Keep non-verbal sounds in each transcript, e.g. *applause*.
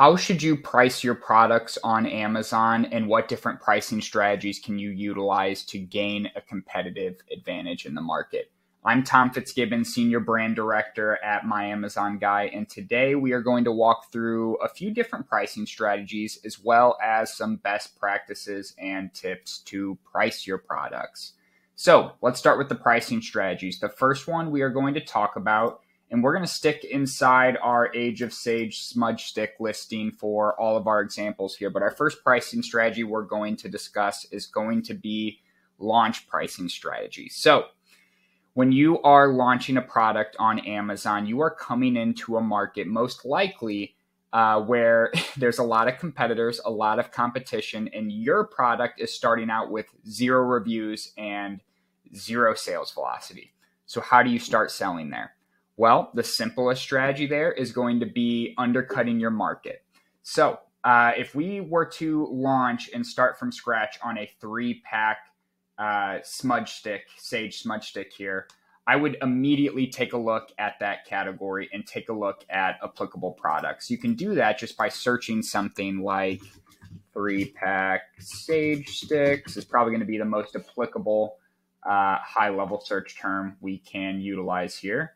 how should you price your products on Amazon and what different pricing strategies can you utilize to gain a competitive advantage in the market? I'm Tom Fitzgibbon, Senior Brand Director at My Amazon Guy, and today we are going to walk through a few different pricing strategies as well as some best practices and tips to price your products. So let's start with the pricing strategies. The first one we are going to talk about and we're going to stick inside our Age of Sage smudge stick listing for all of our examples here. But our first pricing strategy we're going to discuss is going to be launch pricing strategy. So when you are launching a product on Amazon, you are coming into a market most likely uh, where *laughs* there's a lot of competitors, a lot of competition, and your product is starting out with zero reviews and zero sales velocity. So, how do you start selling there? Well, the simplest strategy there is going to be undercutting your market. So, uh, if we were to launch and start from scratch on a three pack uh, smudge stick, sage smudge stick here, I would immediately take a look at that category and take a look at applicable products. You can do that just by searching something like three pack sage sticks, is probably going to be the most applicable uh, high level search term we can utilize here.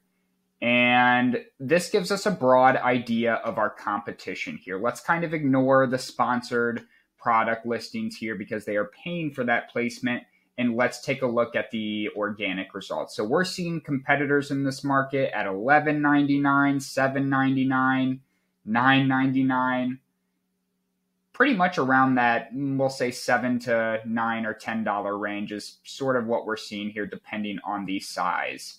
And this gives us a broad idea of our competition here. Let's kind of ignore the sponsored product listings here because they are paying for that placement. And let's take a look at the organic results. So we're seeing competitors in this market at $11.99, $7.99, $9.99 pretty much around that we'll say seven to nine or ten dollar range is sort of what we're seeing here depending on the size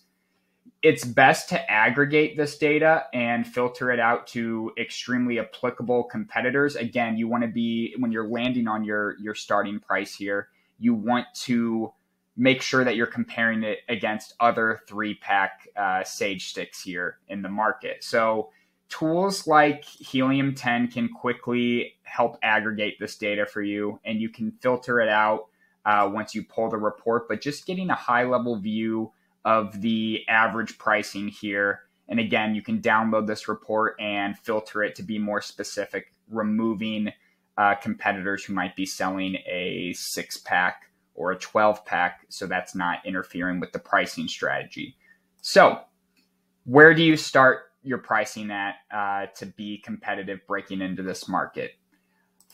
it's best to aggregate this data and filter it out to extremely applicable competitors. Again, you want to be when you're landing on your your starting price here, you want to make sure that you're comparing it against other three pack uh, sage sticks here in the market. So tools like Helium 10 can quickly help aggregate this data for you, and you can filter it out uh, once you pull the report. But just getting a high level view of the average pricing here. And again, you can download this report and filter it to be more specific, removing uh, competitors who might be selling a six pack or a 12 pack. So that's not interfering with the pricing strategy. So, where do you start your pricing at uh, to be competitive breaking into this market?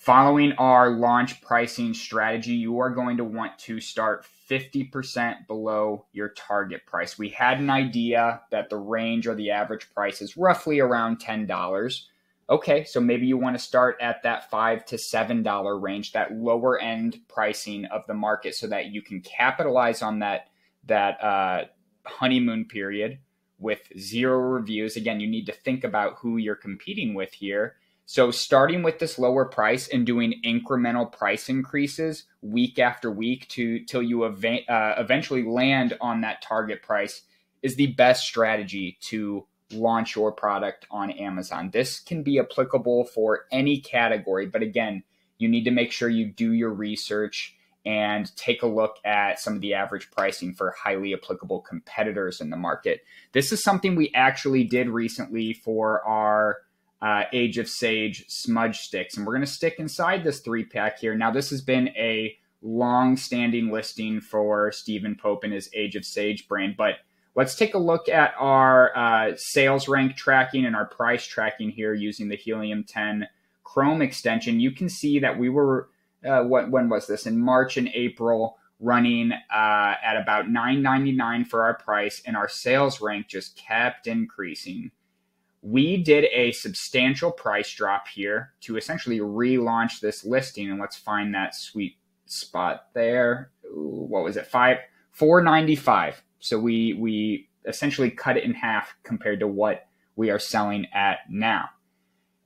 Following our launch pricing strategy, you are going to want to start 50% below your target price. We had an idea that the range or the average price is roughly around $10. Okay, so maybe you want to start at that 5 to $7 range, that lower end pricing of the market so that you can capitalize on that that uh, honeymoon period with zero reviews. Again, you need to think about who you're competing with here so starting with this lower price and doing incremental price increases week after week to till you ev- uh, eventually land on that target price is the best strategy to launch your product on Amazon. This can be applicable for any category, but again, you need to make sure you do your research and take a look at some of the average pricing for highly applicable competitors in the market. This is something we actually did recently for our uh, Age of Sage smudge sticks. And we're going to stick inside this three pack here. Now, this has been a long standing listing for Steven Pope and his Age of Sage brand, but let's take a look at our uh, sales rank tracking and our price tracking here using the Helium 10 Chrome extension. You can see that we were, uh, what, when was this? In March and April running uh, at about 9.99 for our price and our sales rank just kept increasing we did a substantial price drop here to essentially relaunch this listing. And let's find that sweet spot there. What was it? Five four ninety five. So we we essentially cut it in half compared to what we are selling at now.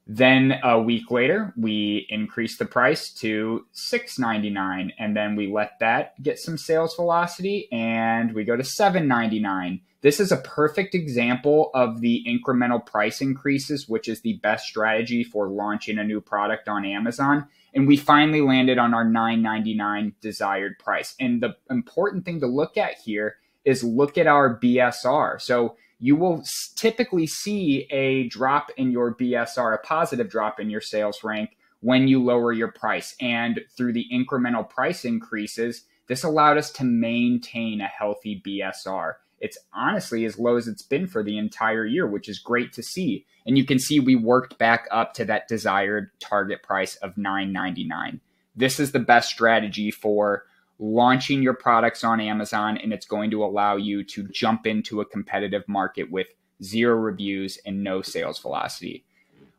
Then a week later, we increased the price to $6.99 and then we let that get some sales velocity and we go to $7.99. This is a perfect example of the incremental price increases, which is the best strategy for launching a new product on Amazon. And we finally landed on our $9.99 desired price. And the important thing to look at here is look at our BSR. So you will typically see a drop in your BSR, a positive drop in your sales rank when you lower your price. And through the incremental price increases, this allowed us to maintain a healthy BSR. It's honestly as low as it's been for the entire year, which is great to see. And you can see we worked back up to that desired target price of $9.99. This is the best strategy for launching your products on Amazon, and it's going to allow you to jump into a competitive market with zero reviews and no sales velocity.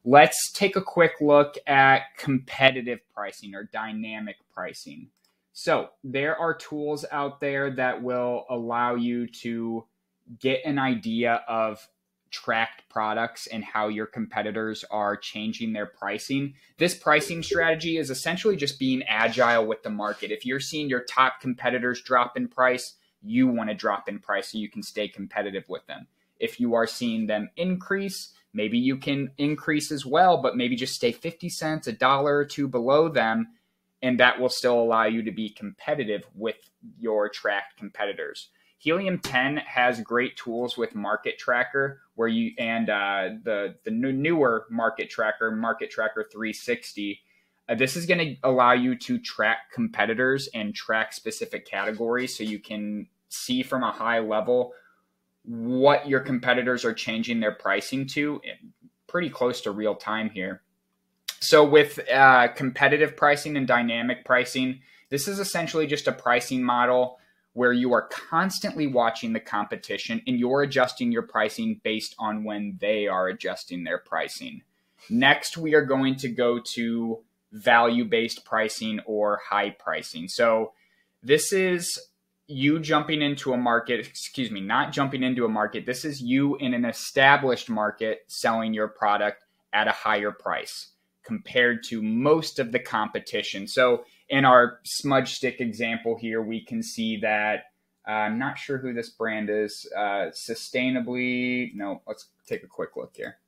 Let's take a quick look at competitive pricing or dynamic pricing. So, there are tools out there that will allow you to get an idea of tracked products and how your competitors are changing their pricing. This pricing strategy is essentially just being agile with the market. If you're seeing your top competitors drop in price, you want to drop in price so you can stay competitive with them. If you are seeing them increase, maybe you can increase as well, but maybe just stay 50 cents, a dollar or two below them, and that will still allow you to be competitive with your tracked competitors. Helium 10 has great tools with Market Tracker, where you and uh, the the newer Market Tracker, Market Tracker 360. Uh, this is going to allow you to track competitors and track specific categories, so you can see from a high level what your competitors are changing their pricing to, pretty close to real time here. So with uh, competitive pricing and dynamic pricing, this is essentially just a pricing model where you are constantly watching the competition and you're adjusting your pricing based on when they are adjusting their pricing. Next, we are going to go to value based pricing or high pricing. So, this is you jumping into a market, excuse me, not jumping into a market. This is you in an established market selling your product at a higher price compared to most of the competition. So, in our smudge stick example here, we can see that uh, I'm not sure who this brand is. Uh, sustainably, no, let's take a quick look here.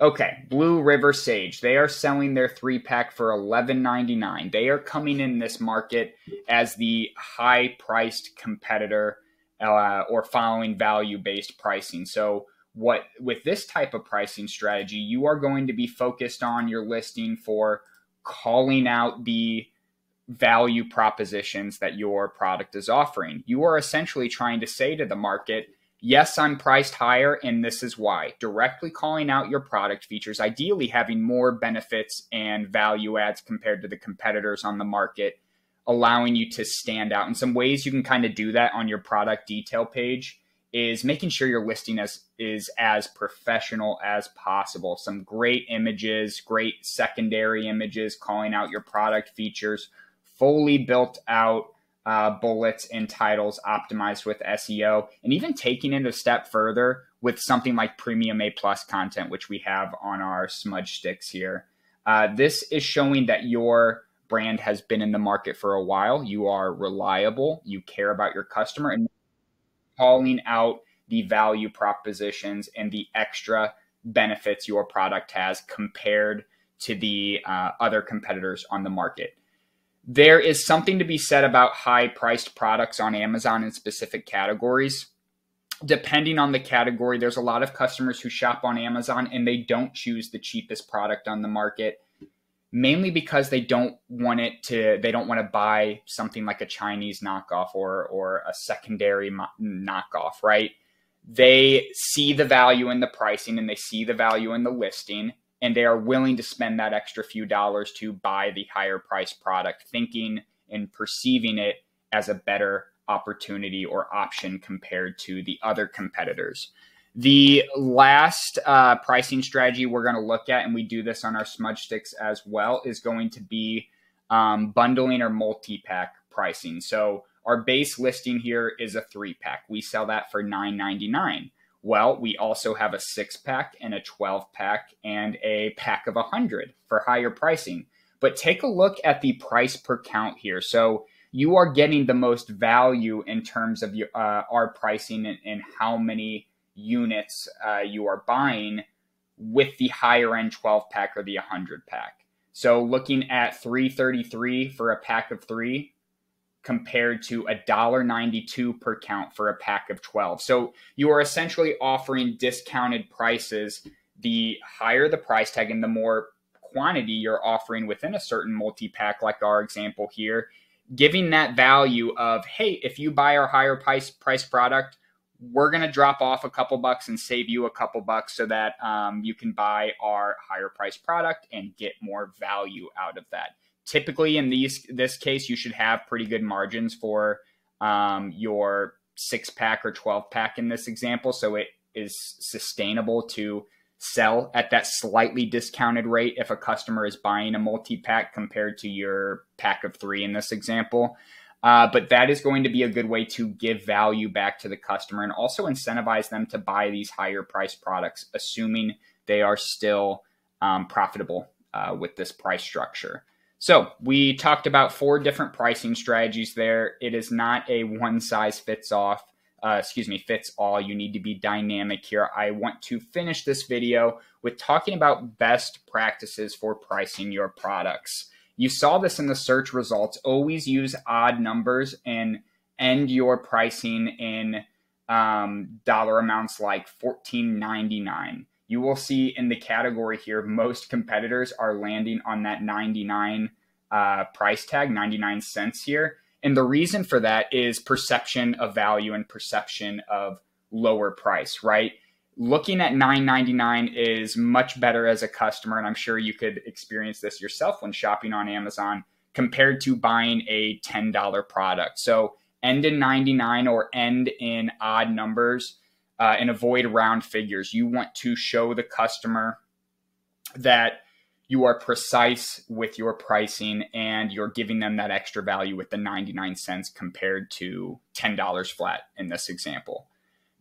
Okay, Blue River Sage. They are selling their three pack for $11.99. They are coming in this market as the high priced competitor uh, or following value based pricing. So, what with this type of pricing strategy, you are going to be focused on your listing for calling out the value propositions that your product is offering. You are essentially trying to say to the market, yes, I'm priced higher, and this is why. Directly calling out your product features, ideally having more benefits and value adds compared to the competitors on the market, allowing you to stand out. In some ways, you can kind of do that on your product detail page is making sure your listing as, is as professional as possible. Some great images, great secondary images calling out your product features, fully built out uh, bullets and titles optimized with SEO, and even taking it a step further with something like premium A plus content, which we have on our smudge sticks here. Uh, this is showing that your brand has been in the market for a while. You are reliable. You care about your customer, and calling out the value propositions and the extra benefits your product has compared to the uh, other competitors on the market. There is something to be said about high priced products on Amazon in specific categories. Depending on the category, there's a lot of customers who shop on Amazon and they don't choose the cheapest product on the market mainly because they don't want it to they don't want to buy something like a chinese knockoff or or a secondary knockoff right? They see the value in the pricing and they see the value in the listing and they are willing to spend that extra few dollars to buy the higher price product thinking and perceiving it as a better opportunity or option compared to the other competitors the last uh, pricing strategy we're going to look at, and we do this on our smudge sticks as well, is going to be um, bundling or multi pack pricing. So our base listing here is a three pack. We sell that for $9.99. Well, we also have a six pack and a 12 pack and a pack of 100 for higher pricing. But take a look at the price per count here. So you are getting the most value in terms of your, uh, our pricing and, and how many units uh, you are buying with the higher end 12 pack or the 100 pack. So looking at 333 for a pack of three, compared to $1.92 per count for a pack of 12. So you are essentially offering discounted prices. The higher the price tag and the more quantity you're offering within a certain multi pack, like our example here, giving that value of, hey, if you buy our higher price, price product, we're going to drop off a couple bucks and save you a couple bucks so that um, you can buy our higher price product and get more value out of that. Typically in these this case you should have pretty good margins for um, your six pack or 12 pack in this example. So it is sustainable to sell at that slightly discounted rate if a customer is buying a multi-pack compared to your pack of three in this example uh, but that is going to be a good way to give value back to the customer and also incentivize them to buy these higher price products assuming they are still um, profitable uh, with this price structure so we talked about four different pricing strategies there. It is not a one size fits off. Uh, excuse me, fits all. You need to be dynamic here. I want to finish this video with talking about best practices for pricing your products. You saw this in the search results. Always use odd numbers and end your pricing in um, dollar amounts like $14.99 you will see in the category here, most competitors are landing on that 99 uh, price tag, 99 cents here. And the reason for that is perception of value and perception of lower price, right? Looking at 9.99 is much better as a customer, and I'm sure you could experience this yourself when shopping on Amazon compared to buying a $10 product. So end in 99 or end in odd numbers uh, and avoid round figures. You want to show the customer that you are precise with your pricing and you're giving them that extra value with the 99 cents compared to $10 flat in this example.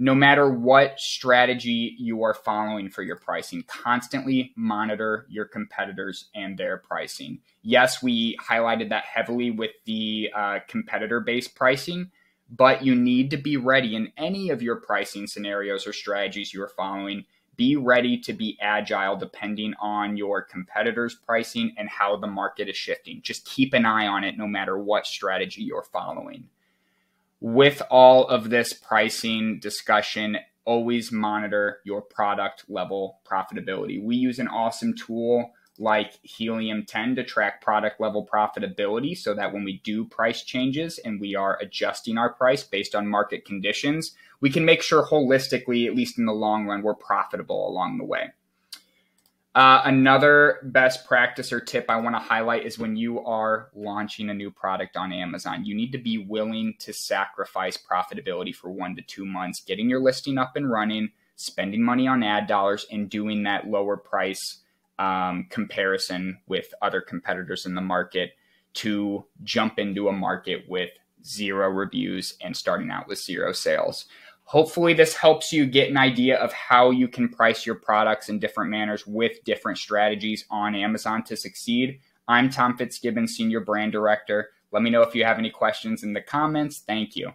No matter what strategy you are following for your pricing, constantly monitor your competitors and their pricing. Yes, we highlighted that heavily with the uh, competitor based pricing, but you need to be ready in any of your pricing scenarios or strategies you are following. Be ready to be agile depending on your competitors' pricing and how the market is shifting. Just keep an eye on it no matter what strategy you're following. With all of this pricing discussion, always monitor your product level profitability. We use an awesome tool like Helium 10 to track product level profitability so that when we do price changes and we are adjusting our price based on market conditions, we can make sure holistically, at least in the long run, we're profitable along the way. Uh, another best practice or tip I want to highlight is when you are launching a new product on Amazon, you need to be willing to sacrifice profitability for one to two months, getting your listing up and running, spending money on ad dollars, and doing that lower price um, comparison with other competitors in the market to jump into a market with zero reviews and starting out with zero sales. Hopefully, this helps you get an idea of how you can price your products in different manners with different strategies on Amazon to succeed. I'm Tom Fitzgibbon, Senior Brand Director. Let me know if you have any questions in the comments. Thank you.